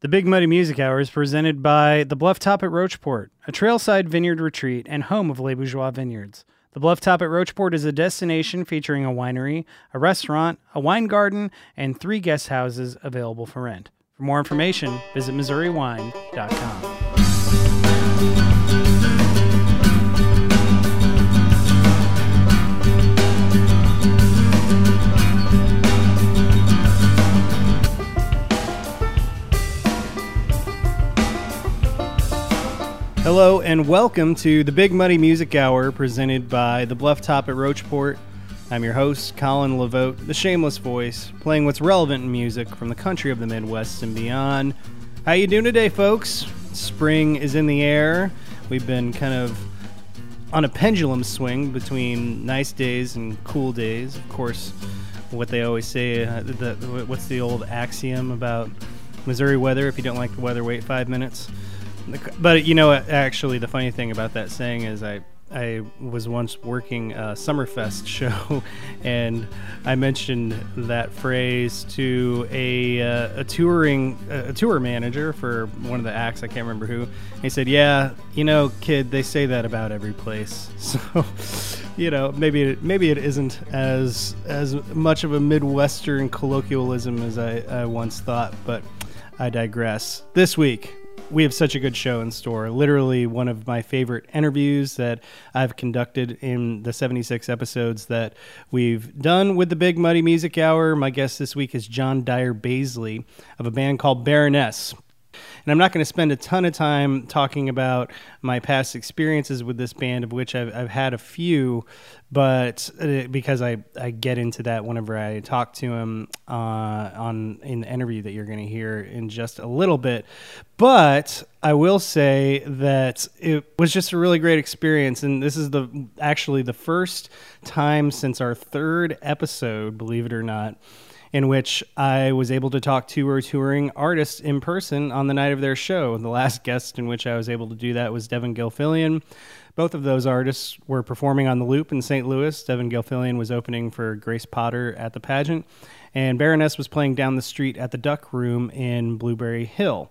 The Big Muddy Music Hour is presented by The Bluff Top at Rocheport, a trailside vineyard retreat and home of Les Bourgeois Vineyards. The Bluff Top at Rocheport is a destination featuring a winery, a restaurant, a wine garden, and three guest houses available for rent. For more information, visit MissouriWine.com. Hello and welcome to the Big Muddy Music Hour presented by the Bluff Top at Rocheport. I'm your host, Colin LeVote, the shameless voice, playing what's relevant in music from the country of the Midwest and beyond. How you doing today, folks? Spring is in the air. We've been kind of on a pendulum swing between nice days and cool days. Of course, what they always say, uh, what's the old axiom about Missouri weather? If you don't like the weather, wait five minutes. But you know, actually, the funny thing about that saying is, I I was once working a Summerfest show, and I mentioned that phrase to a uh, a touring a tour manager for one of the acts. I can't remember who. He said, "Yeah, you know, kid, they say that about every place." So, you know, maybe it, maybe it isn't as as much of a Midwestern colloquialism as I, I once thought, but I digress. This week, we have such a good show in store. Literally one of my favorite interviews that I've conducted in the 76 episodes that we've done with the Big Muddy Music Hour. My guest this week is John Dyer Baizley of a band called Baroness. And I'm not going to spend a ton of time talking about my past experiences with this band, of which I've, I've had a few, but uh, because I, I get into that whenever I talk to him uh, on in the interview that you're going to hear in just a little bit. But I will say that it was just a really great experience, and this is the actually the first time since our third episode, believe it or not in which I was able to talk to or touring artists in person on the night of their show. The last guest in which I was able to do that was Devon Gilfillian. Both of those artists were performing on the Loop in St. Louis. Devon Gilfillian was opening for Grace Potter at the pageant, and Baroness was playing down the street at the Duck Room in Blueberry Hill.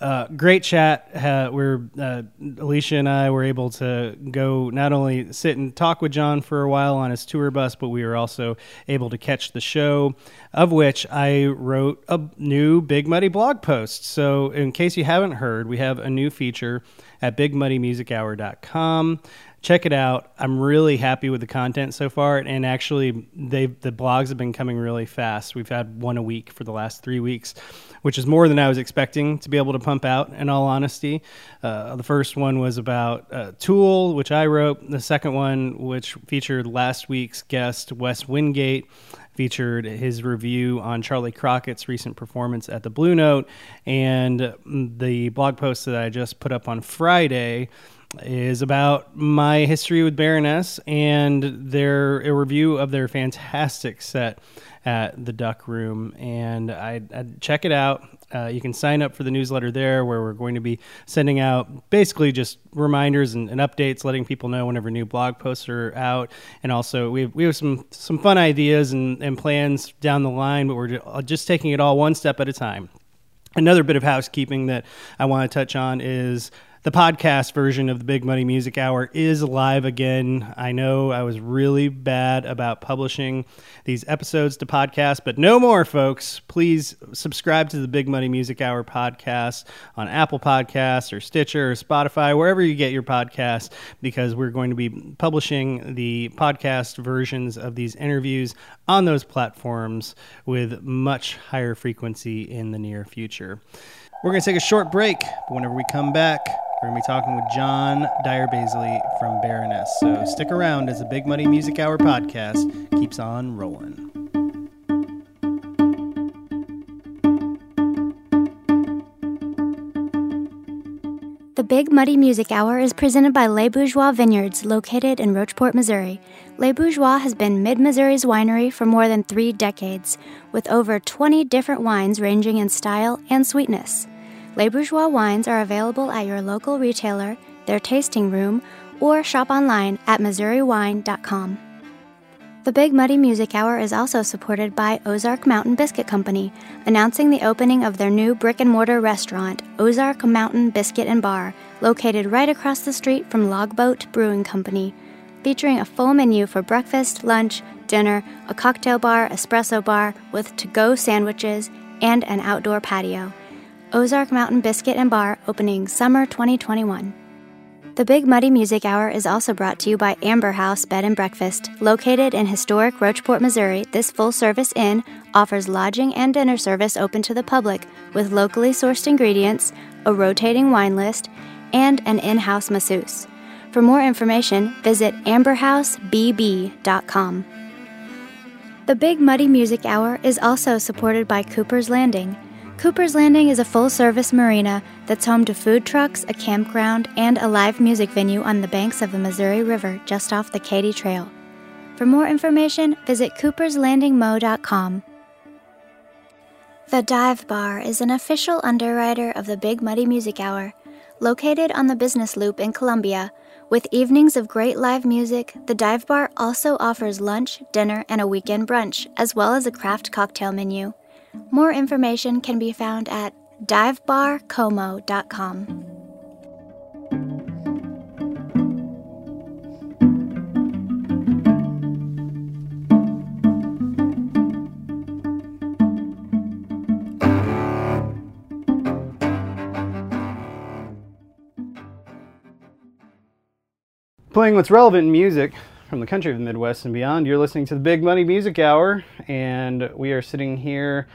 Uh, great chat. Uh, we're uh, Alicia and I were able to go not only sit and talk with John for a while on his tour bus, but we were also able to catch the show, of which I wrote a new Big Muddy blog post. So, in case you haven't heard, we have a new feature at BigMuddyMusicHour.com check it out. I'm really happy with the content so far, and actually, they the blogs have been coming really fast. We've had one a week for the last three weeks, which is more than I was expecting to be able to pump out. In all honesty, uh, the first one was about uh, Tool, which I wrote. The second one, which featured last week's guest Wes Wingate featured his review on Charley Crockett's recent performance at the Blue Note, and the blog post that I just put up on Friday is about my history with Baroness and their a review of their fantastic set at the Duck Room. And I, check it out. Uh, you can sign up for the newsletter there, where we're going to be sending out basically just reminders and, and, updates, letting people know whenever new blog posts are out. And also, we have, we have some some fun ideas and, and plans down the line, but we're just taking it all one step at a time. Another bit of housekeeping that I want to touch on is the podcast version of the Big Muddy Music Hour is live again. I know I was really bad about publishing these episodes to podcast, but no more, folks. Please subscribe to the Big Muddy Music Hour podcast on Apple Podcasts or Stitcher or Spotify, wherever you get your podcasts, because we're going to be publishing the podcast versions of these interviews on those platforms with much higher frequency in the near future. We're going to take a short break, but whenever we come back, we're going to be talking with John Dyer Baizley from Baroness. So stick around as the Big Muddy Music Hour podcast keeps on rolling. The Big Muddy Music Hour is presented by Les Bourgeois Vineyards, located in Rocheport, Missouri. Les Bourgeois has been Mid Missouri's winery for more than three decades, with over 20 different wines ranging in style and sweetness. Les Bourgeois wines are available at your local retailer, their tasting room, or shop online at MissouriWine.com. The Big Muddy Music Hour is also supported by Ozark Mountain Biscuit Company, announcing the opening of their new brick and mortar restaurant, Ozark Mountain Biscuit and Bar, located right across the street from Logboat Brewing Company, featuring a full menu for breakfast, lunch, dinner, a cocktail bar, espresso bar with to go sandwiches, and an outdoor patio. Ozark Mountain Biscuit and Bar opening summer 2021. The Big Muddy Music Hour is also brought to you by Amber House Bed and Breakfast. Located in historic Rocheport, Missouri, this full service inn offers lodging and dinner service open to the public with locally sourced ingredients, a rotating wine list, and an in house masseuse. For more information, visit amberhousebb.com. The Big Muddy Music Hour is also supported by Cooper's Landing. Cooper's Landing is a full service marina that's home to food trucks, a campground, and a live music venue on the banks of the Missouri River just off the Katy Trail. For more information, visit cooperslandingmo.com. The Dive Bar is an official underwriter of the Big Muddy Music Hour. Located on the Business Loop in Columbia, with evenings of great live music, the Dive Bar also offers lunch, dinner, and a weekend brunch, as well as a craft cocktail menu. More information can be found at divebarcomo.com. Playing what's relevant in music from the country of the Midwest and beyond, you're listening to the Big Muddy Music Hour, and we are sitting here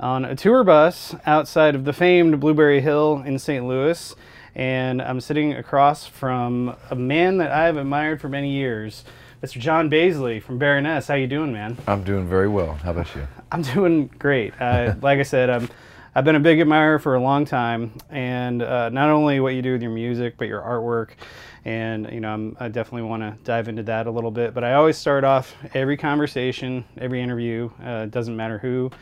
on a tour bus outside of the famed Blueberry Hill in St. Louis. And I'm sitting across from a man that I have admired for many years, Mr. John Baizley from Baroness. How you doing, man? I'm doing very well. How about you? I'm doing great. Uh, like I said, I'm, I've been a big admirer for a long time, and uh, not only what you do with your music, but your artwork. And you know, I'm, I definitely want to dive into that a little bit. But I always start off every conversation, every interview. Uh, doesn't matter who,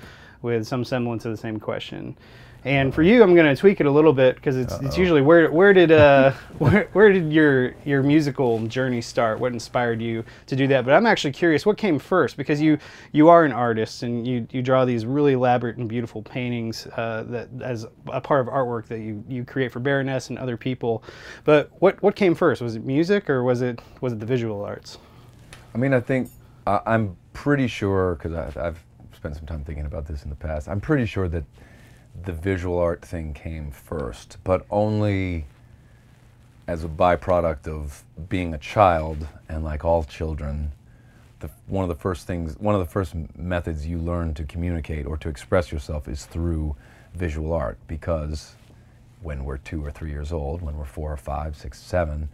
with some semblance of the same question. And for you, I'm going to tweak it a little bit because it's, it's usually where where did uh where, where did your your musical journey start? What inspired you to do that? But I'm actually curious, what came first? Because you you are an artist and you you draw these really elaborate and beautiful paintings uh, that as a part of artwork that you you create for Baroness and other people. But what what came first? Was it music or was it was it the visual arts? I mean, I think uh, I'm pretty sure because I've, I've spent some time thinking about this in the past. I'm pretty sure that the visual art thing came first, but only as a byproduct of being a child and like all children the, one of the first things one of the first methods you learn to communicate or to express yourself is through visual art because when we're two or three years old when we're four or five six seven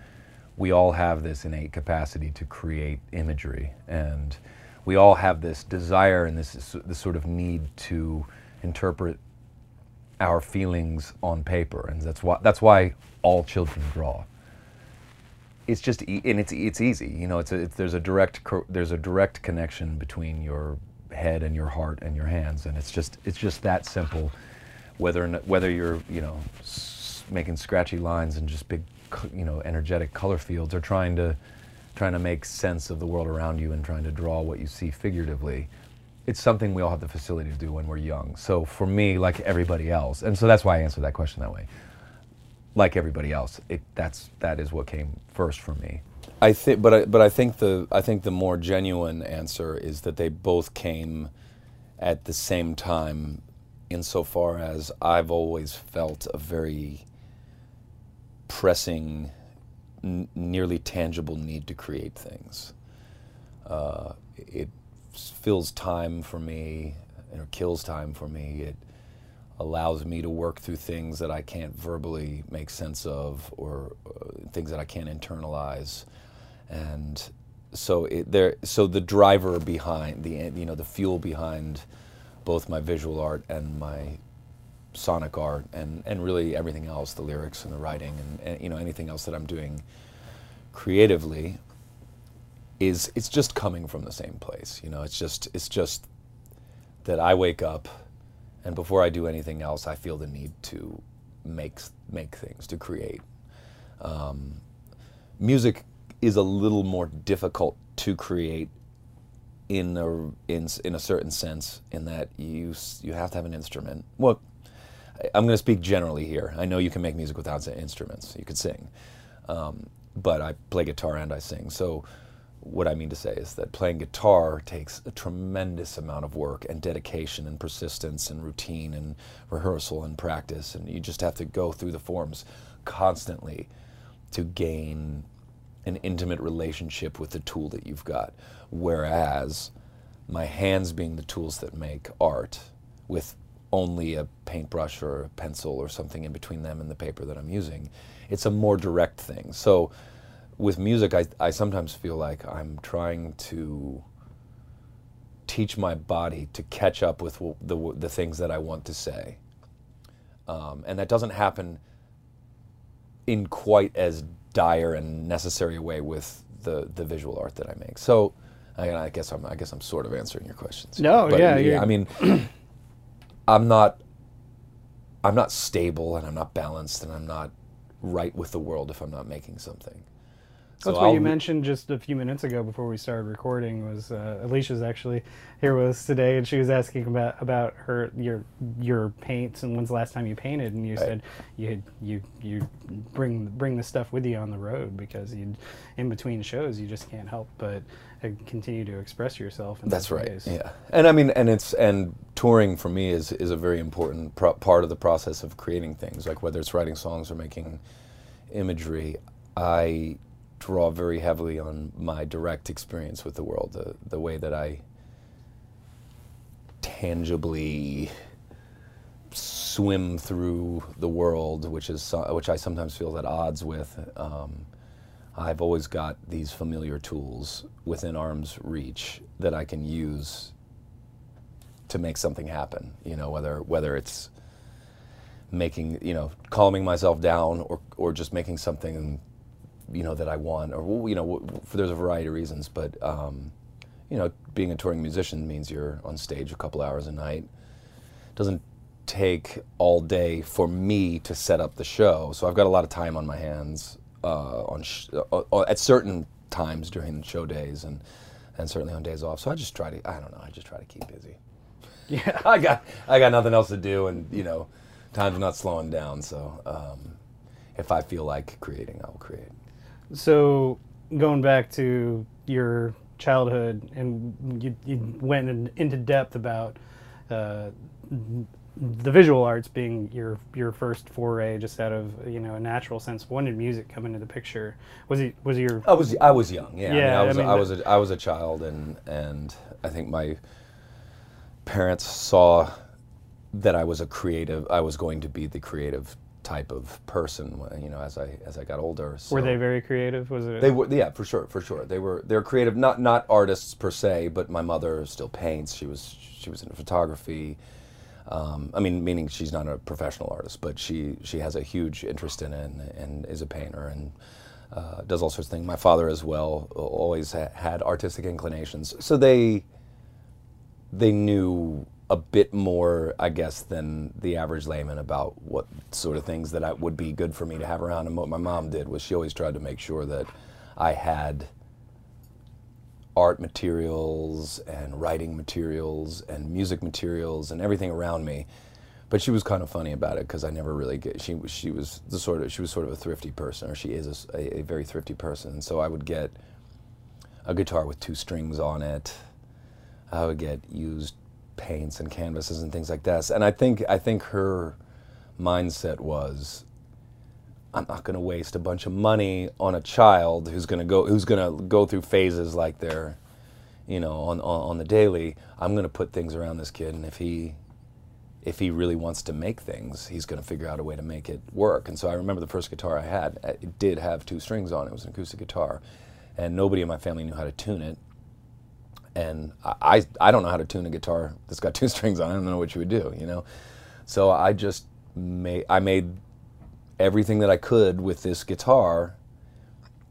we all have this innate capacity to create imagery. And we all have this desire and this, this sort of need to interpret our feelings on paper, and that's why that's why all children draw. It's just e- and it's it's easy, you know. It's, a, it's there's a direct co- there's a direct connection between your head and your heart and your hands, and it's just it's just that simple. Whether not, whether you're you know s- making scratchy lines and just big you know energetic color fields, or trying to trying to make sense of the world around you and trying to draw what you see figuratively it's something we all have the facility to do when we're young. So for me, like everybody else, and so that's why I answered that question that way. Like everybody else, it, that's that is what came first for me. I think, but I, but I think the I think the more genuine answer is that they both came at the same time, insofar as I've always felt a very pressing, n- nearly tangible need to create things. Uh, it fills time for me or kills time for me. It allows me to work through things that I can't verbally make sense of or uh, things that I can't internalize. And so it, there so the driver behind the you know the fuel behind both my visual art and my sonic art and, and really everything else the lyrics and the writing and, and you know anything else that I'm doing creatively is it's just coming from the same place. You know, it's just it's just that I wake up and before I do anything else, I feel the need to make make things to create. Um, music is a little more difficult to create in a in in a certain sense in that you you have to have an instrument. Well, I'm going to speak generally here. I know you can make music without instruments. You could sing, um, but I play guitar and I sing. So, what I mean to say is that playing guitar takes a tremendous amount of work and dedication and persistence and routine and rehearsal and practice, and you just have to go through the forms constantly to gain an intimate relationship with the tool that you've got. Whereas my hands being the tools that make art with only a paintbrush or a pencil or something in between them and the paper that I'm using, it's a more direct thing. So with music, I, I sometimes feel like I'm trying to teach my body to catch up with w- the, w- the things that I want to say. Um, and that doesn't happen in quite as dire and necessary a way with the, the visual art that I make. So I, I guess I'm I guess I'm sort of answering your questions. No, But, yeah, you're- I mean, I'm not I'm not stable and I'm not balanced and I'm not right with the world if I'm not making something. So That's what you I'll- mentioned just a few minutes ago before we started recording. Was uh, Alicia's actually here with us today, and she was asking about about her your your paints and when's the last time you painted, and you said you you you bring bring the stuff with you on the road because you in between shows you just can't help but uh, continue to express yourself. In That's right. ways. Yeah, and I mean, and it's and touring for me is is a very important pro- part of the process of creating things. Like whether it's writing songs or making imagery, I draw very heavily on my direct experience with the world, the the way that I tangibly swim through the world, which is which I sometimes feel at odds with. Um, I've always got these familiar tools within arm's reach that I can use to make something happen. You know, whether whether it's making you know calming myself down or or just making something you know that I want or you know w- there's a variety of reasons, but um, you know being a touring musician means you're on stage a couple hours a night. Doesn't take all day for me to set up the show, so I've got a lot of time on my hands uh, on sh- uh, uh, at certain times during the show days and and certainly on days off. So I just try to I don't know I just try to keep busy. Yeah. I got I got nothing else to do, and you know, time's not slowing down. So um, if I feel like creating, I will create. So going back to your childhood, and you, you went in, into depth about uh, the visual arts being your your first foray, just out of you know a natural sense. When did music come into the picture? Was it was your I was I was young. Yeah, Yeah, I, I was mean, I was a, I was a child, and and I think my parents saw that I was a creative. I was going to be the creative type of person. You know, as I as I got older. So. were they very creative? Was it They were, yeah, for sure, for sure. They were, they're creative, not not artists per se, but my mother still paints. She was, she was into photography. Um, I mean, meaning she's not a professional artist, but she she has a huge interest in it and, and is a painter and uh, does all sorts of things. My father as well always ha- had artistic inclinations, so they they knew a bit more, I guess, than the average layman about what sort of things that I, would be good for me to have around. And what my mom did was she always tried to make sure that I had art materials and writing materials and music materials and everything around me. But she was kind of funny about it because I never really get. She was she was the sort of she was sort of a thrifty person, or she is a very thrifty person. So I would get a guitar with two strings on it. I would get used paints and canvases and things like this. And I think I think her mindset was I'm not going to waste a bunch of money on a child who's going to go who's going to go through phases like they're you know on, on on the daily. I'm going to put things around this kid and if he if he really wants to make things, he's going to figure out a way to make it work. And so I remember the first guitar I had, it did have two strings on it. It was an acoustic guitar. And nobody in my family knew how to tune it and I, I don't know how to tune a guitar that's got two strings on it. I don't know what you would do, you know. So I just made I made everything that I could with this guitar.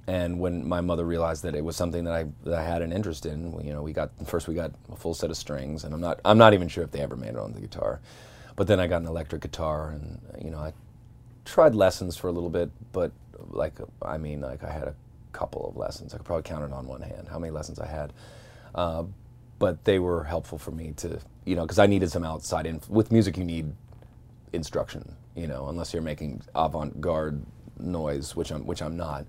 And when my mother realized that it was something that I that I had an interest in, you know, we got first we got a full set of strings, and I'm not I'm not even sure if they ever made it on the guitar, but then I got an electric guitar, and you know I tried lessons for a little bit, but like I mean like I had a couple of lessons. I could probably count it on one hand how many lessons I had. Uh, but they were helpful for me to you know because I needed some outside in with music you need instruction you know unless you're making avant-garde noise which I'm which I'm not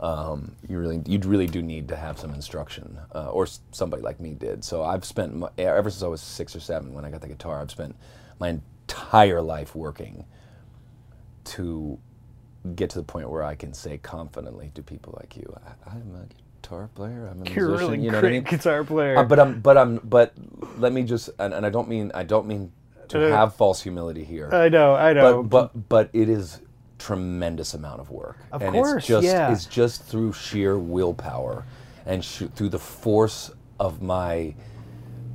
um, you really you really do need to have some instruction uh, or s- somebody like me did. So I've spent my, ever since I was six or seven when I got the guitar I've spent my entire life working to get to the point where I can say confidently to people like you, I, I'm a guitar player. I'm a You're musician. really you know great I mean? guitar player. Uh, but I'm, but I'm, but let me just, and, and I don't mean, I don't mean to Uh, have false humility here. I know, I know. but, but, but it is tremendous amount of work. Of and course, it's just, yeah. it's just through sheer willpower and sh- through the force of my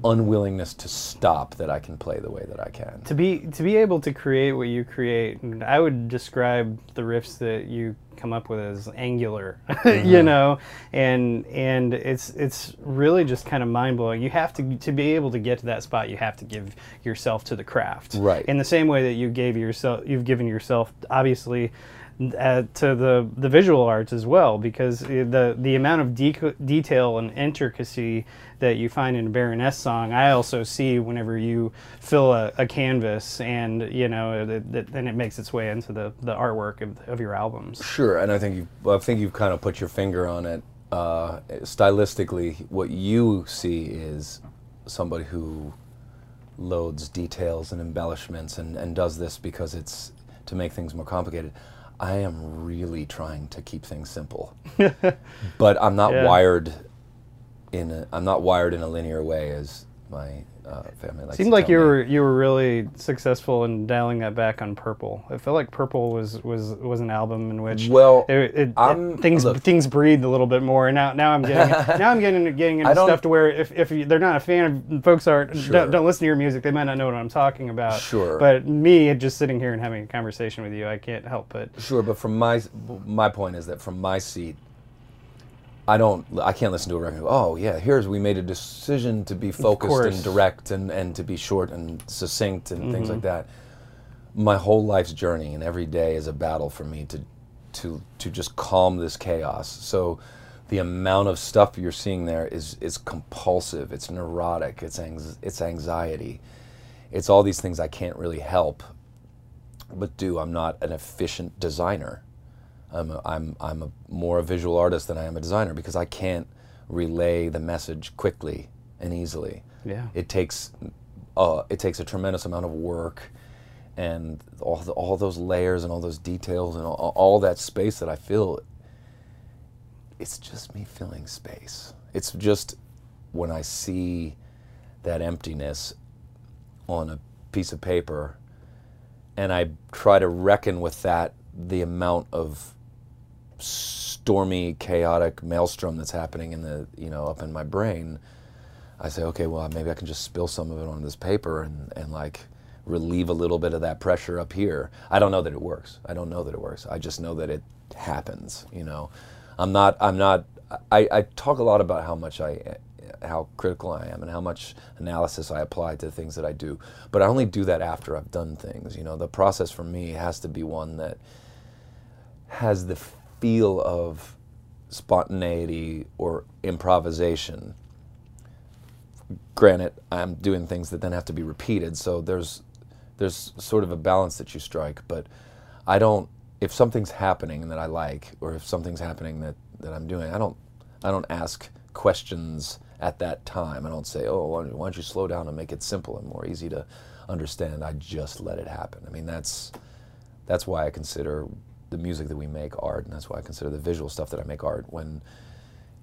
unwillingness to stop that I can play the way that I can. to be to be able to create what you create and i would describe the riffs that you come up with as angular Mm-hmm. you know and and it's it's really just kind of mind-blowing you have to to be able to get to that spot you have to give yourself to the craft Right. in the same way that you gave yourself you've given yourself obviously uh, to the the visual arts as well because the the amount of deco- detail and intricacy that you find in a Baroness song I also see whenever you fill a, a canvas and you know then it makes its way into the, the artwork of, of your albums Sure, and I think you I think you've kind of put your finger on it. Uh, stylistically, what you see is somebody who loads details and embellishments and, and does this because it's to make things more complicated. I am really trying to keep things simple, but I'm not Yeah. wired in a, I'm not wired in a linear way as my uh, family likes. seemed to like you me. were you were really successful in dialing that back on Purple I felt like Purple was was was an album in which Well, it, it, it- things look. things breathed a little bit more. And now now I'm getting now I'm getting getting into stuff to where if, if you, they're not a fan of folks aren't Sure. don't, don't listen to your music, they might not know what I'm talking about. Sure. But me just sitting here and having a conversation with you, I can't help but Sure, but from my my point is that from my seat, I don't I can't listen to a record. Oh yeah, here's we made a decision to be focused and direct and and to be short and succinct and things Mm-hmm. like that. My whole life's journey and every day is a battle for me to to to just calm this chaos. So the amount of stuff you're seeing there is is compulsive. It's neurotic. It's anx- it's anxiety. It's all these things I can't really help but do. I'm not an efficient designer. I'm a, I'm I'm a more a visual artist than I am a designer because I can't relay the message quickly and easily. Yeah. It takes uh, it takes a tremendous amount of work and all the, all those layers and all those details and all, all that space that I feel. It's just me filling space. It's just when I see that emptiness on a piece of paper and I try to reckon with that the amount of stormy, chaotic maelstrom that's happening in the you know up in my brain. I say, okay, well maybe I can just spill some of it on this paper and and like relieve a little bit of that pressure up here. I don't know that it works. I don't know that it works. I just know that it happens. You know, I'm not. I'm not. I, I talk a lot about how much I how critical I am and how much analysis I apply to the things that I do. But I only do that after I've done things. You know, the process for me has to be one that has the feel of spontaneity or improvisation. Granted, I'm doing things that then have to be repeated, so there's there's sort of a balance that you strike, but I don't if something's happening that I like or if something's happening that, that I'm doing, I don't I don't ask questions at that time. I don't say, "Oh, why don't, you slow down and make it simple and more easy to understand?" I just let it happen. I mean, that's that's why I consider the music that we make art, and that's why I consider the visual stuff that I make art. When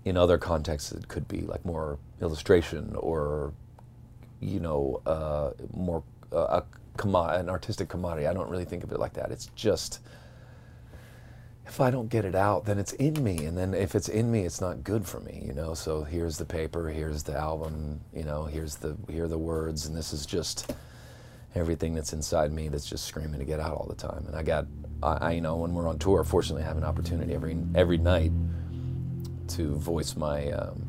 in other contexts, it could be like more illustration or, you know, uh, more uh, an artistic commodity. I don't really think of it like that. It's just if I don't get it out, then it's in me, and then if it's in me, it's not good for me, you know. So here's the paper, here's the album, you know, here's the here are the words, and this is just everything that's inside me that's just screaming to get out all the time. And I got, I, I you know, when we're on tour, fortunately, I have an opportunity every every night to voice my um,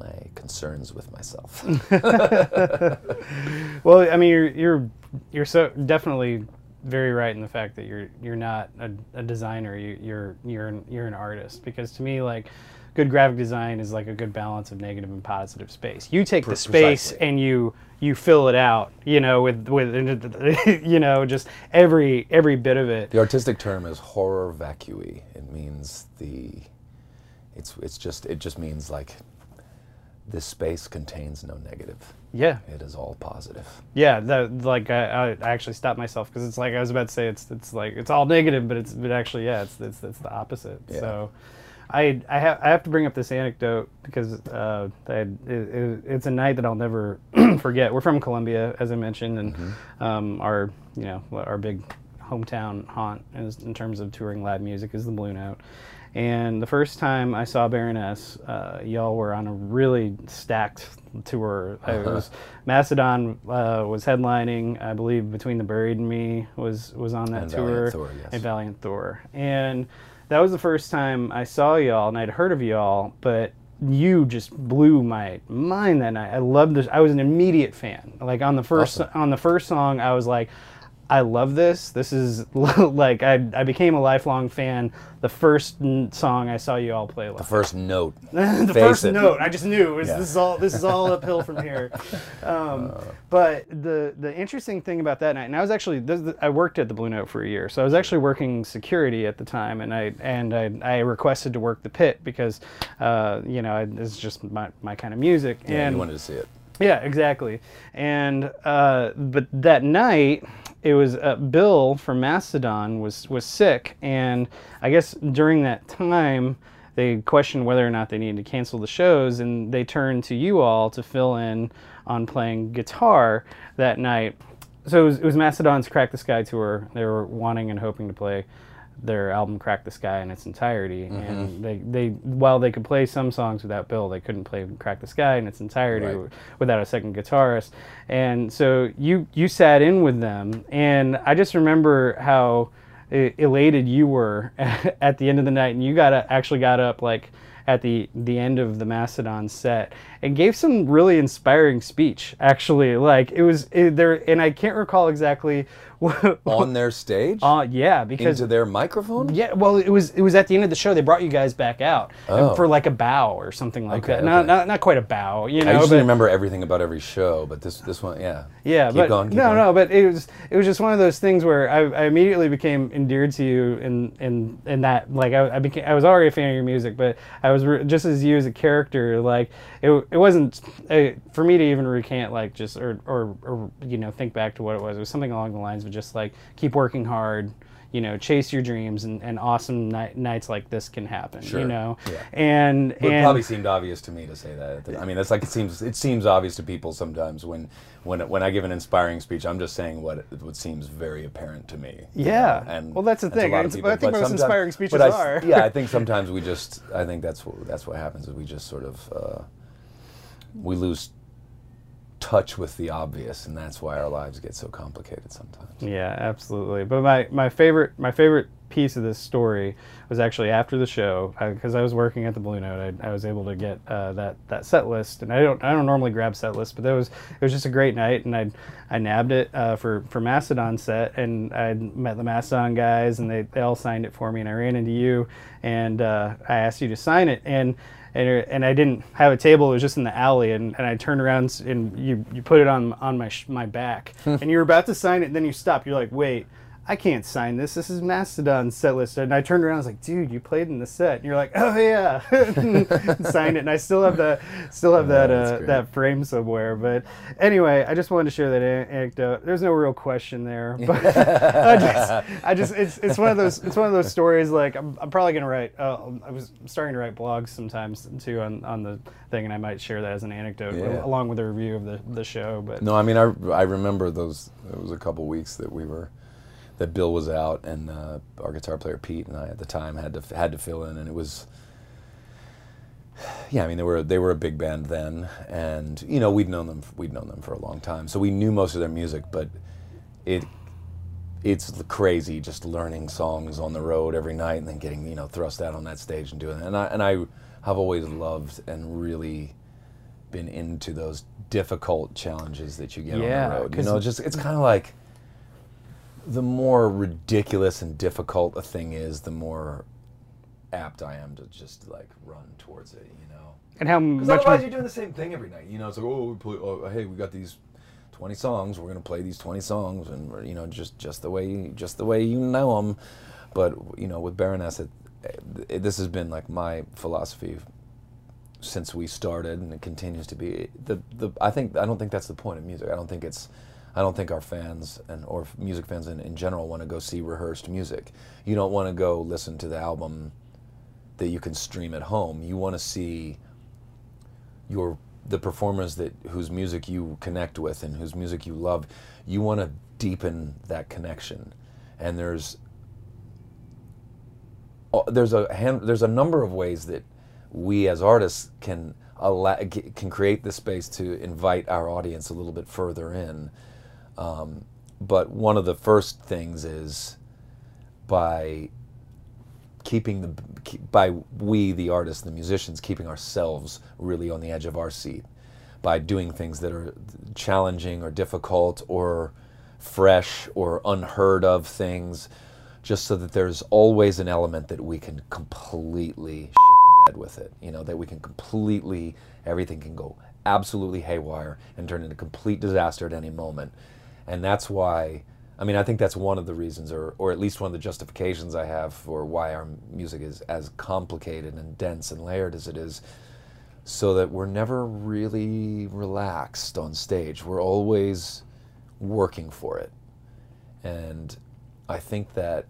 my concerns with myself. Well, I mean, you're you're you're so definitely very right in the fact that you're you're not a, a designer. You, you're you're an, you're an artist because to me, like good graphic design is like a good balance of negative and positive space. You take the space precisely. and you you fill it out, you know, with with you know just every every bit of it. The artistic term is horror vacui. It means the, it's it's just it just means like, this space contains no negative. Yeah, It is all positive. yeah. That like I, I actually stopped myself because it's like I was about to say it's it's like it's all negative, but it's but actually yeah, it's it's, it's the opposite. Yeah. So. I, I, have, I have to bring up this anecdote because uh, I, it, it, it's a night that I'll never forget. We're from Columbia, as I mentioned, and um, our you know our big hometown haunt is, in terms of touring live music is the Blue Note. And the first time I saw Baroness, uh, y'all were on a really stacked tour. It was Mastodon uh, was headlining, I believe, between the Buried and Me was was on that And tour, Valiant Thor, yes. and Valiant Thor, and that was the first time I saw y'all, and I'd heard of y'all, but you just blew my mind that night. I loved this. I was an immediate fan. Like on the first Awesome. on the first song, I was like, I love this. This is like I, I became a lifelong fan. The first n- song I saw you all play live. The first note. the Face first it. note, I just knew it was, Yeah. this is all this is all uphill from here. Um, but the the interesting thing about that night, and I was actually this, I worked at the Blue Note for a year, so I was actually working security at the time, and I and I, I requested to work the pit because, uh, you know, I, it's just my, my kind of music. Yeah, and you wanted to see it. Yeah, exactly. And uh, but that night, it was uh, Bill from Mastodon was was sick, and I guess during that time they questioned whether or not they needed to cancel the shows, and they turned to you all to fill in on playing guitar that night. So it was, it was Mastodon's Crack the Skye tour. They were wanting and hoping to play their album Crack the Skye in its entirety. And mm-hmm. they, they while they could play some songs without Bill, they couldn't play Crack the Skye in its entirety Right. without a second guitarist. And so you you sat in with them and I just remember how elated you were at the end of the night and you got actually got up like at the the end of the Mastodon set and gave some really inspiring speech actually like it was it, there and I can't recall exactly On their stage? uh, yeah because into their microphone? yeah, well, it was it was at the end of the show. They brought you guys back out Oh. for like a bow or something like Okay, that. Not, okay. not not quite a bow, you know. I usually but, remember everything about every show, but this this one, yeah. yeah, Keep but going, keep no, going. no, but it was it was just one of those things where I, I immediately became endeared to you in in in that like I, I became I was already a fan of your music, but I was re- just as you as a character. Like it it wasn't uh, for me to even recant like just or, or or you know think back to what it was. It was something along the lines of just like keep working hard. You know, chase your dreams, and, and awesome night, nights like this can happen. sure. You know, Yeah. and it and probably seemed obvious to me to say that. I mean, that's like it seems. It seems obvious to people sometimes when, when, when I give an inspiring speech. I'm just saying what what seems very apparent to me. Yeah. know, And Well, that's the a thing. people. I think most inspiring speeches I are. yeah, I think sometimes we just. I think that's what that's what happens is we just sort of uh, we lose touch with the obvious, and that's why our lives get so complicated sometimes. Yeah, absolutely. But my, my favorite my favorite piece of this story was actually after the show because I was working at the Blue Note. I, I was able to get uh, that that set list, and I don't I don't normally grab set lists, but that was it was just a great night, and I I nabbed it uh, for for Mastodon set, and I met the Mastodon guys, and they, they all signed it for me, and I ran into you, and uh, I asked you to sign it, and and, uh, and I didn't have a table. It was just in the alley, and, and I turned around and you, you put it on on my sh- my back, and you were about to sign it, and then you stopped. You're like, wait. I can't sign this. This is Mastodon set list. And I turned around. I was like, "Dude, you played in the set." And you're like, "Oh yeah," signed it. And I still have the still have that uh, that frame somewhere. But anyway, I just wanted to share that anecdote. There's no real question there, but I just, I just it's it's one of those it's one of those stories. Like I'm, I'm probably gonna write. Uh, I was starting to write blogs sometimes too on, on the thing, and I might share that as an anecdote Yeah. along with a review of the, the show. But No, I mean, I, I remember those. It was a couple weeks that we were, that Bill was out, and uh, our guitar player Pete and I at the time had to had to fill in, and it was. Yeah, I mean they were they were a big band then, and you know we'd known them we'd known them for a long time, so we knew most of their music, but it it's crazy just learning songs on the road every night and then getting you know thrust out on that stage and doing it. And I and I have always loved and really been into those difficult challenges that you get Yeah, on the road. You know, just it's kind of like the more ridiculous and difficult a thing is, the more apt I am to just like run towards it, you know. And how Because much? otherwise you're doing the same thing every night. You know, it's like, oh, we play, oh, hey, we got these 20 songs. We're gonna play these 20 songs, and you know, just just the way just the way you know them. But you know, with Baroness, it, it, this has been like my philosophy since we started, and it continues to be. The the I think I don't think that's the point of music. I don't think it's. I don't think our fans and or music fans in, in general want to go see rehearsed music. You don't want to go listen to the album that you can stream at home. You want to see your the performers that whose music you connect with and whose music you love. You want to deepen that connection, and there's there's a hand, there's a number of ways that we as artists can allow, can create the space to invite our audience a little bit further in. Um, but one of the first things is by keeping the by we the artists the musicians keeping ourselves really on the edge of our seat. By doing things that are challenging or difficult or fresh or unheard of things just so that there's always an element that we can completely shit bed with it. You know that we can completely everything can go absolutely haywire and turn into complete disaster at any moment and that's why I mean, I think that's one of the reasons, or, or at least one of the justifications I have for why our music is as complicated and dense and layered as it is, so that we're never really relaxed on stage. We're always working for it. And I think that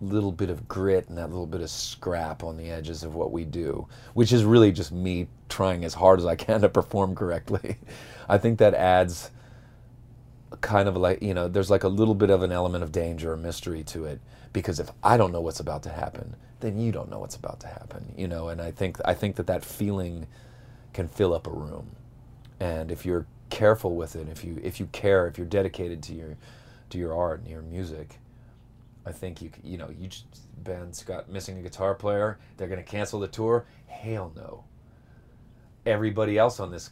little bit of grit and that little bit of scrap on the edges of what we do, which is really just me trying as hard as I can to perform correctly, I think that adds kind of like you know there's like a little bit of an element of danger or mystery to it because if i don't know what's about to happen then you don't know what's about to happen you know? And i think i think that that feeling can fill up a room. And if you're careful with it if you if you care if you're dedicated to your to your art and your music i think you you know you just band's got missing a guitar player they're going to cancel the tour? Hell no. Everybody else on this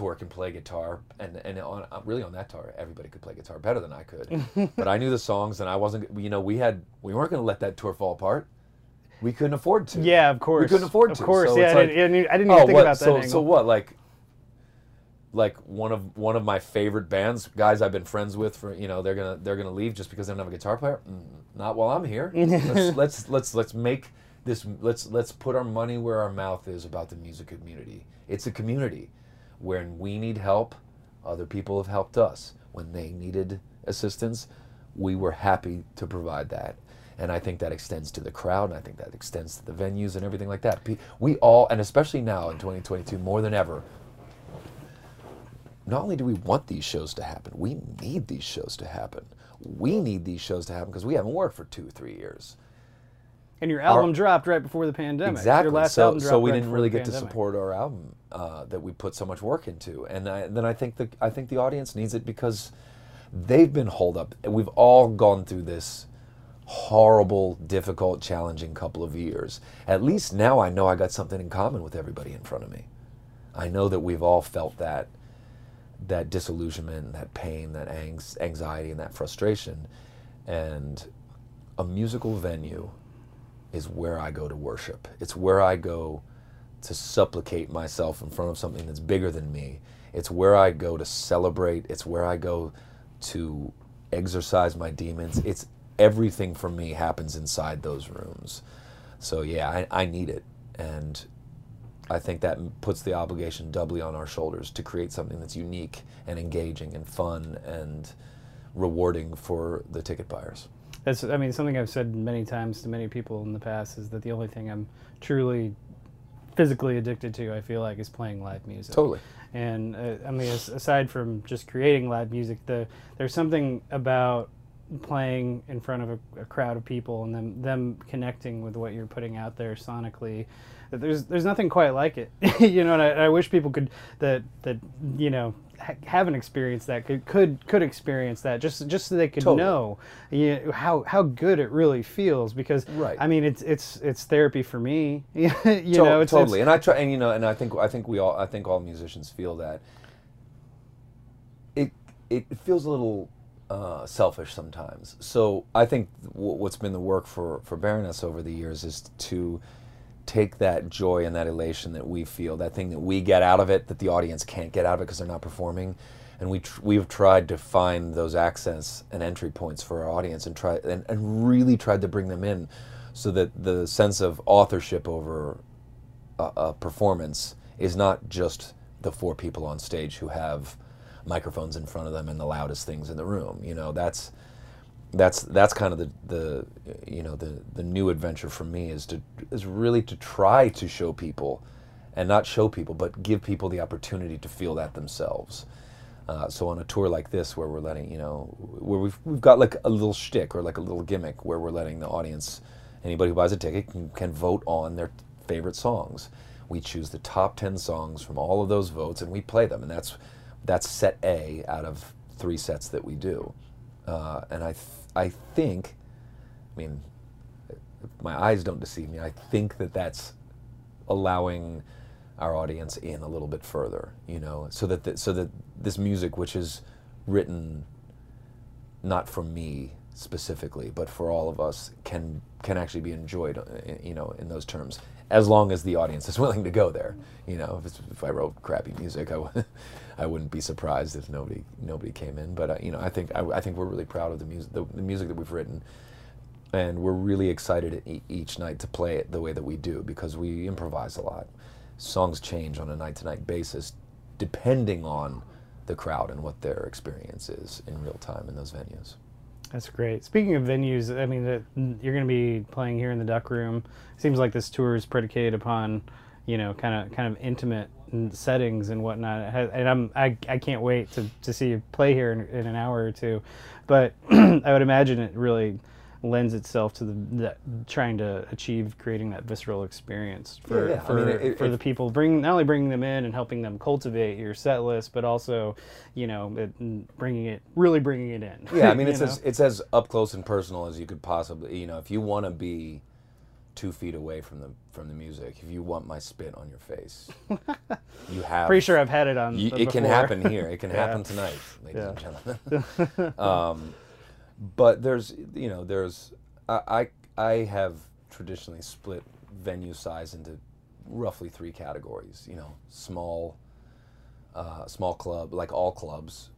tour can play guitar, and and on uh, really on that tour, everybody could play guitar better than I could. but I knew the songs, and I wasn't. You know, we had we weren't going to let that tour fall apart. We couldn't afford to. yeah, of course. We couldn't afford of to. Of course, so yeah. I, like, didn't, I didn't- didn't oh, even think what? about that so angle. so what? Like like one of one of my favorite bands, guys I've been friends with for you know they're gonna they're gonna leave just because they don't have a guitar player. Mm, not while I'm here. let's, let's let's let's make this. Let's let's put our money where our mouth is about the music community. It's a community. When we need help, other people have helped us. When they needed assistance, we were happy to provide that. And I think that extends to the crowd, and I think that extends to the venues and everything like that. We all, and especially now in 2022, more than ever, not only do we want these shows to happen, we need these shows to happen. We need these shows to happen because we haven't worked for two three years. And your album dropped right before the pandemic. Exactly. Your last so, so we right didn't really get to support our album uh, that we put so much work into, and, I, then I think the I think the audience needs it because they've been holed up. We've all gone through this horrible, difficult, challenging couple of years. At least now I know I got something in common with everybody in front of me. I know that we've all felt that that disillusionment, that pain, that anx- anxiety, and that frustration. And a musical venue is where I go to worship. It's where I go to supplicate myself in front of something that's bigger than me. It's where I go to celebrate. It's where I go to exercise my demons. It's everything for me happens inside those rooms. So yeah, I, I need it. And I think that puts the obligation doubly on our shoulders to create something that's unique and engaging and fun and rewarding for the ticket buyers. That's, I mean, something I've said many times to many people in the past is that the only thing I'm truly physically addicted to, I feel like, is playing live music. Totally. And uh, I mean, aside from just creating live music, the there's something about playing in front of a, a crowd of people and them them connecting with what you're putting out there sonically. There's there's nothing quite like it, you know. And I, I wish people could that that you know haven't experienced that could could could experience that just just so they could Totally. know you know, how how good it really feels because Right. I mean it's it's it's therapy for me. you To- know, it's, totally. It's, and I try, and you know, and I think I think we all I think all musicians feel that. It it feels a little uh, selfish sometimes. So I think w- what's been the work for for Baroness over the years is to take that joy and that elation that we feel, that thing that we get out of it that the audience can't get out of it because they're not performing, and we tr- we've tried to find those accents and entry points for our audience and try and, and really tried to bring them in so that the sense of authorship over a, a performance is not just the four people on stage who have microphones in front of them and the loudest things in the room. You know that's that's that's kind of the, the you know the the new adventure for me is to is really to try to show people and not show people but give people the opportunity to feel that themselves. Uh, so on a tour like this where we're letting you know where we've we've got like a little shtick or like a little gimmick where we're letting the audience anybody who buys a ticket can, can vote on their favorite songs. We choose the top 10 songs from all of those votes and we play them and that's that's set A out of three sets that we do. Uh, and I I think, I mean, my eyes don't deceive me. I think that that's allowing our audience in a little bit further, you know, so that the, so that this music, which is written not for me specifically, but for all of us, can can actually be enjoyed, uh, you know, in those terms, as long as the audience is willing to go there. You know, if, if I wrote crappy music, I w- I wouldn't be surprised if nobody nobody came in. But uh, you know, I think I, I, think we're really proud of the music the, the, music that we've written, and we're really excited e- each night to play it the way that we do because we improvise a lot. Songs change on a night to night basis, depending on the crowd and what their experience is in real time in those venues. That's great. Speaking of venues, I mean, the, you're going to be playing here in the Duck Room. Seems like this tour is predicated upon, you know, kind of kind of intimate settings and whatnot. And I'm I, I can't wait to, to see you play here in, in an hour or two. But I would imagine it really lends itself to the, the, trying to achieve creating that visceral experience for yeah, yeah. for, I mean, it, for it, the people bring not only bringing them in and helping them cultivate your set list but also you know it, bringing it really bringing it in. Yeah i mean it's as, it's as up close and personal as you could possibly you know if you want to be two feet away from the from the music if you want my spit on your face you have pretty sure i've had it on you, it can happen here. It can happen tonight ladies Yeah. and gentlemen. Um, but there's you know there's I, I I have traditionally split venue size into roughly three categories. You know, small, uh, small club like all clubs,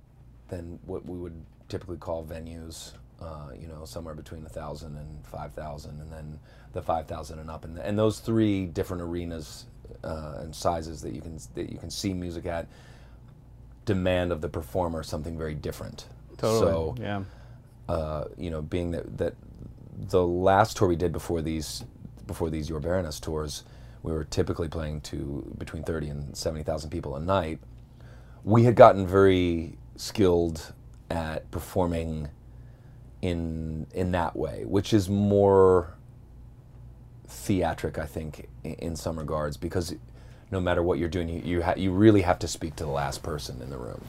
then what we would typically call venues. Uh, you know, somewhere between a thousand and five thousand, and then the five thousand and up, and, and those three different arenas uh, and sizes that you can that you can see music at demand of the performer something very different. totally So, yeah uh, you know, being that that the last tour we did before these before these Your Baroness tours, we were typically playing to between thirty and seventy thousand people a night. We had gotten very skilled at performing in in that way, which is more theatric, I think, in, in some regards, because no matter what you're doing, you you, you really have to speak to the last person in the room,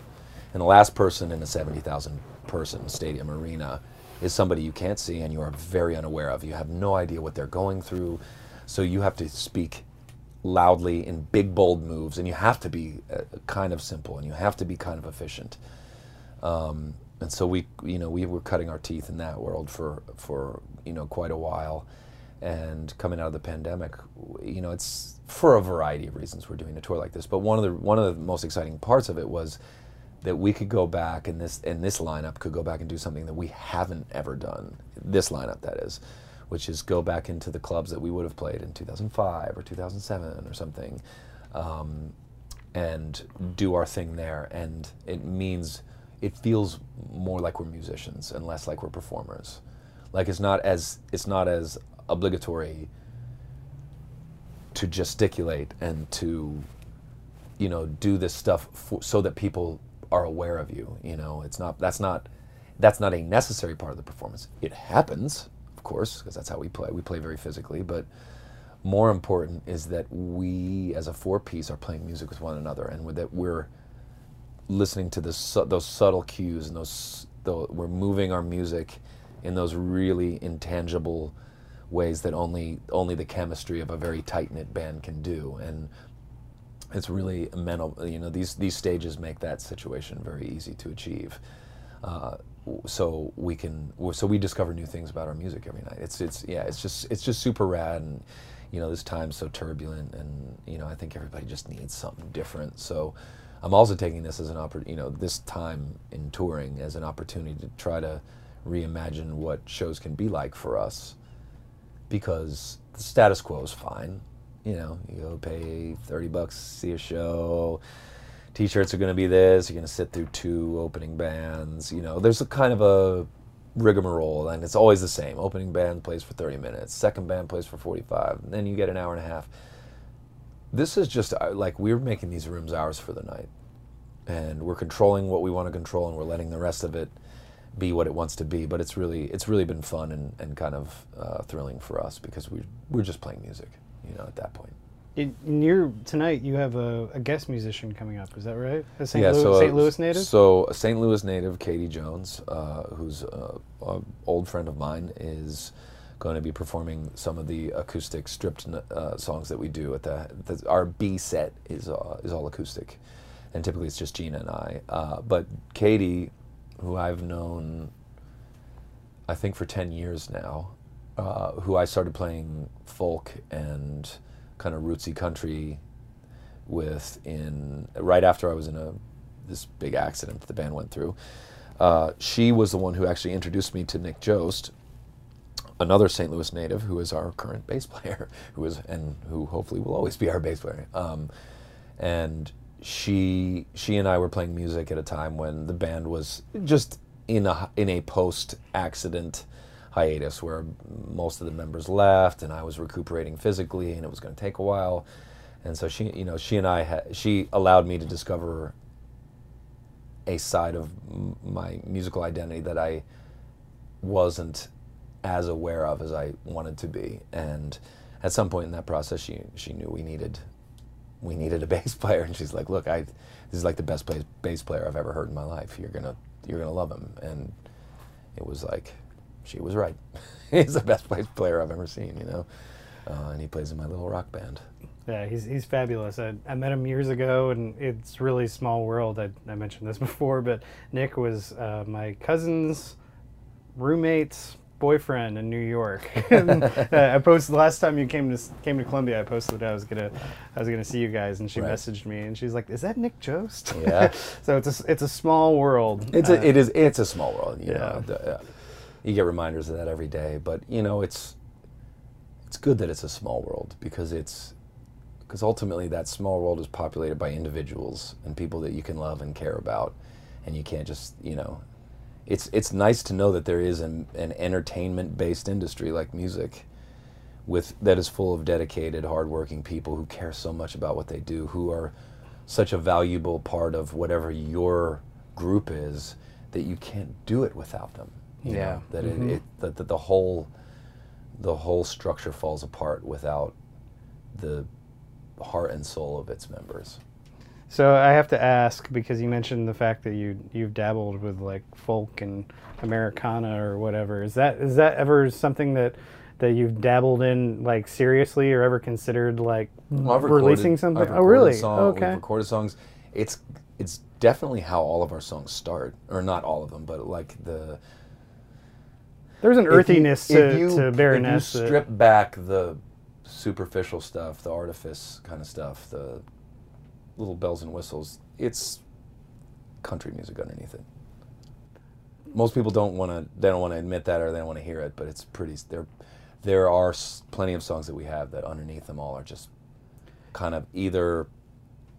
and the last person in a seventy thousand person stadium arena is somebody you can't see and you are very unaware of. You have no idea what they're going through, so you have to speak loudly in big bold moves, and you have to be uh, kind of simple and you have to be kind of efficient. Um, and so we, you know, we were cutting our teeth in that world for for you know quite a while, and coming out of the pandemic, you know, it's for a variety of reasons we're doing a tour like this. But one of the one of the most exciting parts of it was that we could go back and this and this lineup could go back and do something that we haven't ever done. This lineup, that is, which is go back into the clubs that we would have played in 2005 or 2007 or something, um, and do our thing there. And it means it feels more like we're musicians and less like we're performers. Like it's not as it's not as obligatory to gesticulate and to you know do this stuff for, so that people are aware of you you know? It's not that's not that's not a necessary part of the performance. It happens of course because that's how we play. We play very physically but more important is that we as a four piece are playing music with one another and that we're listening to those subtle cues and those the, we're moving our music in those really intangible ways that only only the chemistry of a very tight knit band can do and it's really mental you know these these stages make that situation very easy to achieve uh, so we can so we discover new things about our music every night. It's it's yeah, it's just it's just super rad and you know this time's so turbulent and you know I think everybody just needs something different. So I'm also taking this as an opportunity, you know this time in touring as an opportunity to try to reimagine what shows can be like for us because the status quo is fine. You know, you go pay 30 bucks, see a show, t-shirts are going to be this you're going to sit through two opening bands you know there's a kind of a rigmarole and it's always the same. Opening band plays for 30 minutes second band plays for 45 and then you get an hour and a half. This is just uh, like we're making these rooms ours for the night and we're controlling what we want to control and we're letting the rest of it be what it wants to be but it's really it's really been fun and, and kind of uh, thrilling for us because we, we're just playing music you know at that point in, your tonight, you have a, a, guest musician coming up. Is that right? A St. Yeah, Louis, so, St. Louis native. So a St. Louis native, Katie Jones, uh, who's an old friend of mine, is going to be performing some of the acoustic stripped uh, songs that we do at the, the, our B set is uh, is all acoustic, and typically it's just Gina and I. Uh, but Katie, who I've known, I think for ten years now, uh, who I started playing folk and kind of rootsy country with in right after I was in a this big accident that the band went through. Uh, she was the one who actually introduced me to Nick Jost, another St. Louis native who is our current bass player, who is and who hopefully will always be our bass player. Um, and she she and I were playing music at a time when the band was just in a in a post accident hiatus where most of the members left and I was recuperating physically and it was going to take a while. And so she, you know, she and I, ha- she allowed me to discover a side of m- my musical identity that I wasn't as aware of as I wanted to be. And at some point in that process, she she knew we needed we needed a bass player, and she's like, "Look, I this is like the best bass player I've ever heard in my life. You're gonna you're gonna love him." And it was like she was right. he's the best player I've ever seen, you know. Uh, and he plays in my little rock band. Yeah, he's he's fabulous. I, I met him years ago, and it's really small world. I, I mentioned this before, but Nick was uh, my cousin's roommate's boyfriend in New York. and, uh, I posted last time you came to came to Columbia. I posted that I was gonna I was gonna see you guys, and she right. messaged me, and she's like, "Is that Nick Jost?" Yeah. so it's a it's a small world. It's a, uh, it is it's a small world. yeah. Know, the, you get reminders of that every day. But you know, it's it's good that it's a small world because it's because ultimately that small world is populated by individuals and people that you can love and care about, and you can't just you know. It's it's nice to know that there is an, an entertainment based industry like music, with that is full of dedicated, hardworking people who care so much about what they do, who are such a valuable part of whatever your group is that you can't do it without them yeah. Know, that mm-hmm. it, it that, that the whole the whole structure falls apart without the heart and soul of its members. So I have to ask because you mentioned the fact that you you've dabbled with like folk and Americana or whatever. Is that is that ever something that that you've dabbled in like seriously or ever considered like well, releasing something? oh, really? Song, okay. We've recorded songs. It's it's definitely how all of our songs start, or not all of them, but like the there's an earthiness you, to, you, to Baroness. If you strip back the superficial stuff, the artifice kind of stuff, the little bells and whistles, it's country music underneath it. Most people don't want to. They don't want to admit that, or they don't want to hear it. But it's pretty. There, there are plenty of songs that we have that underneath them all are just kind of either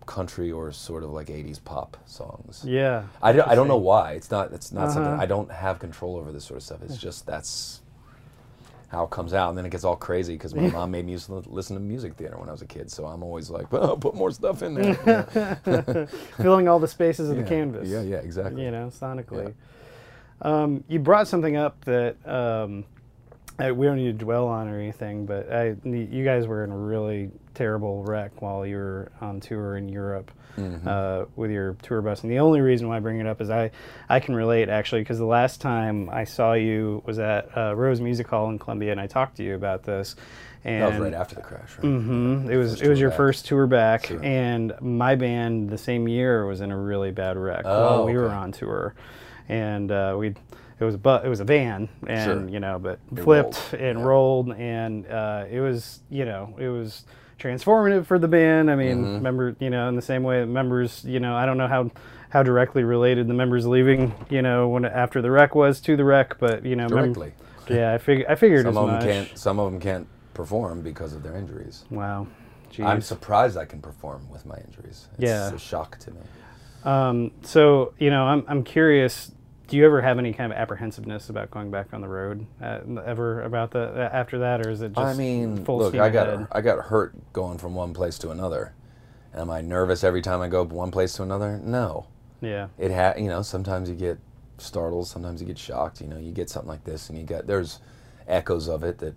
country or sort of like 80s pop songs. Yeah. I don't, I don't know why. It's not it's not uh-huh. something I don't have control over this sort of stuff. It's just that's how it comes out and then it gets all crazy because my mom made me listen to music theater when I was a kid. So I'm always like, "Oh, put more stuff in there." Filling all the spaces of yeah. the canvas. Yeah, yeah, exactly. You know, sonically. Yeah. Um, you brought something up that um, I, we don't need to dwell on or anything, but I, you guys were in a really terrible wreck while you were on tour in Europe mm-hmm. uh, with your tour bus. And the only reason why I bring it up is I, I can relate actually because the last time I saw you was at uh, Rose Music Hall in Columbia, and I talked to you about this. And that was right after the crash, right? Mm-hmm. It was it was your back. first tour back, and my band the same year was in a really bad wreck oh, while we okay. were on tour and uh, we it was a bu- it was a van, and Sure. you know, but It flipped rolled, and yeah. rolled, and uh, it was you know it was transformative for the band. I mean, Mm-hmm. member, you know, in the same way that members, you know, I don't know how how directly related the members leaving, you know, when after the wreck was to the wreck, but you know, mem- Directly. yeah, I fig- I figured Some of them much. can't. Some of them can't perform because of their injuries. Wow. I'm surprised I can perform with my injuries. It's Yeah. a shock to me. Um, so you know, I'm I'm curious. Do you ever have any kind of apprehensiveness about going back on the road uh, ever about the after that, or is it just I mean, full look, I got ahead? I got hurt going from one place to another. Am I nervous every time I go from one place to another? No. Yeah, It ha you know, sometimes you get startled, sometimes you get shocked. You know, you get something like this, and you get there's echoes of it that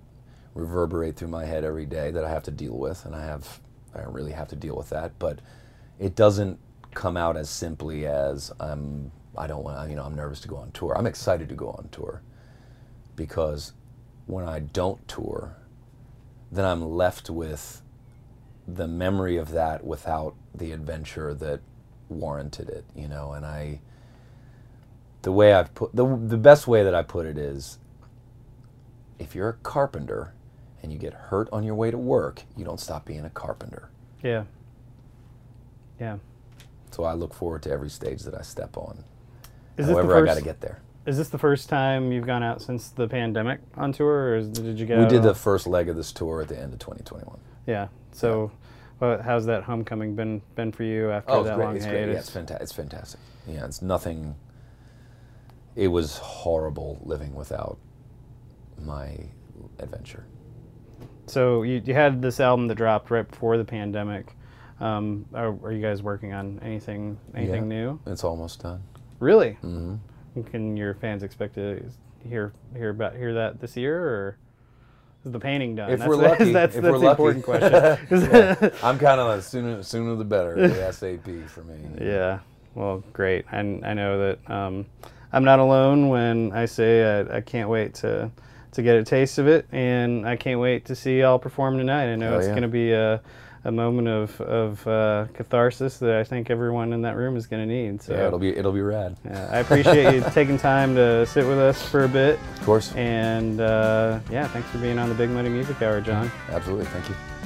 reverberate through my head every day that I have to deal with, and I have I really have to deal with that. But it doesn't come out as simply as I'm I don't want you know I'm nervous to go on tour. I'm excited to go on tour because when I don't tour, then I'm left with the memory of that without the adventure that warranted it, you know, and I the way I've put the the best way that I put it is if you're a carpenter and you get hurt on your way to work, you don't stop being a carpenter. yeah, yeah. So I look forward to every stage that I step on. Is this the I first? got to get there. Is this the first time you've gone out since the pandemic on tour, or is, did you go? We did the first leg of this tour at the end of 2021. Yeah. So, well, how's that homecoming been been for you after Oh, that great. long It's great. Yeah, it's fantastic. It's fantastic. Yeah, it's nothing. It was horrible living without my adventure. So you, you had this album that dropped right before the pandemic. Um, are, are you guys working on anything anything Yeah. new? It's almost done. Really? hmm Can your fans expect to hear hear about hear that this year, or is the painting done? If that's we're the, lucky, that's, if that's we're the lucky. important question. Yeah. I'm kind of a sooner sooner the better. The SAP for me. yeah. Well, great. And I know that um, I'm not alone when I say I, I can't wait to to get a taste of it, and I can't wait to see y'all perform tonight. I know it's yeah. going to be a, a moment of of uh, catharsis that I think everyone in that room is going to need. So. Yeah, it'll be it'll be rad. Yeah, I appreciate you taking time to sit with us for a bit. Of course. And uh, yeah, thanks for being on the Big Muddy Music Hour, John. Absolutely. Thank you.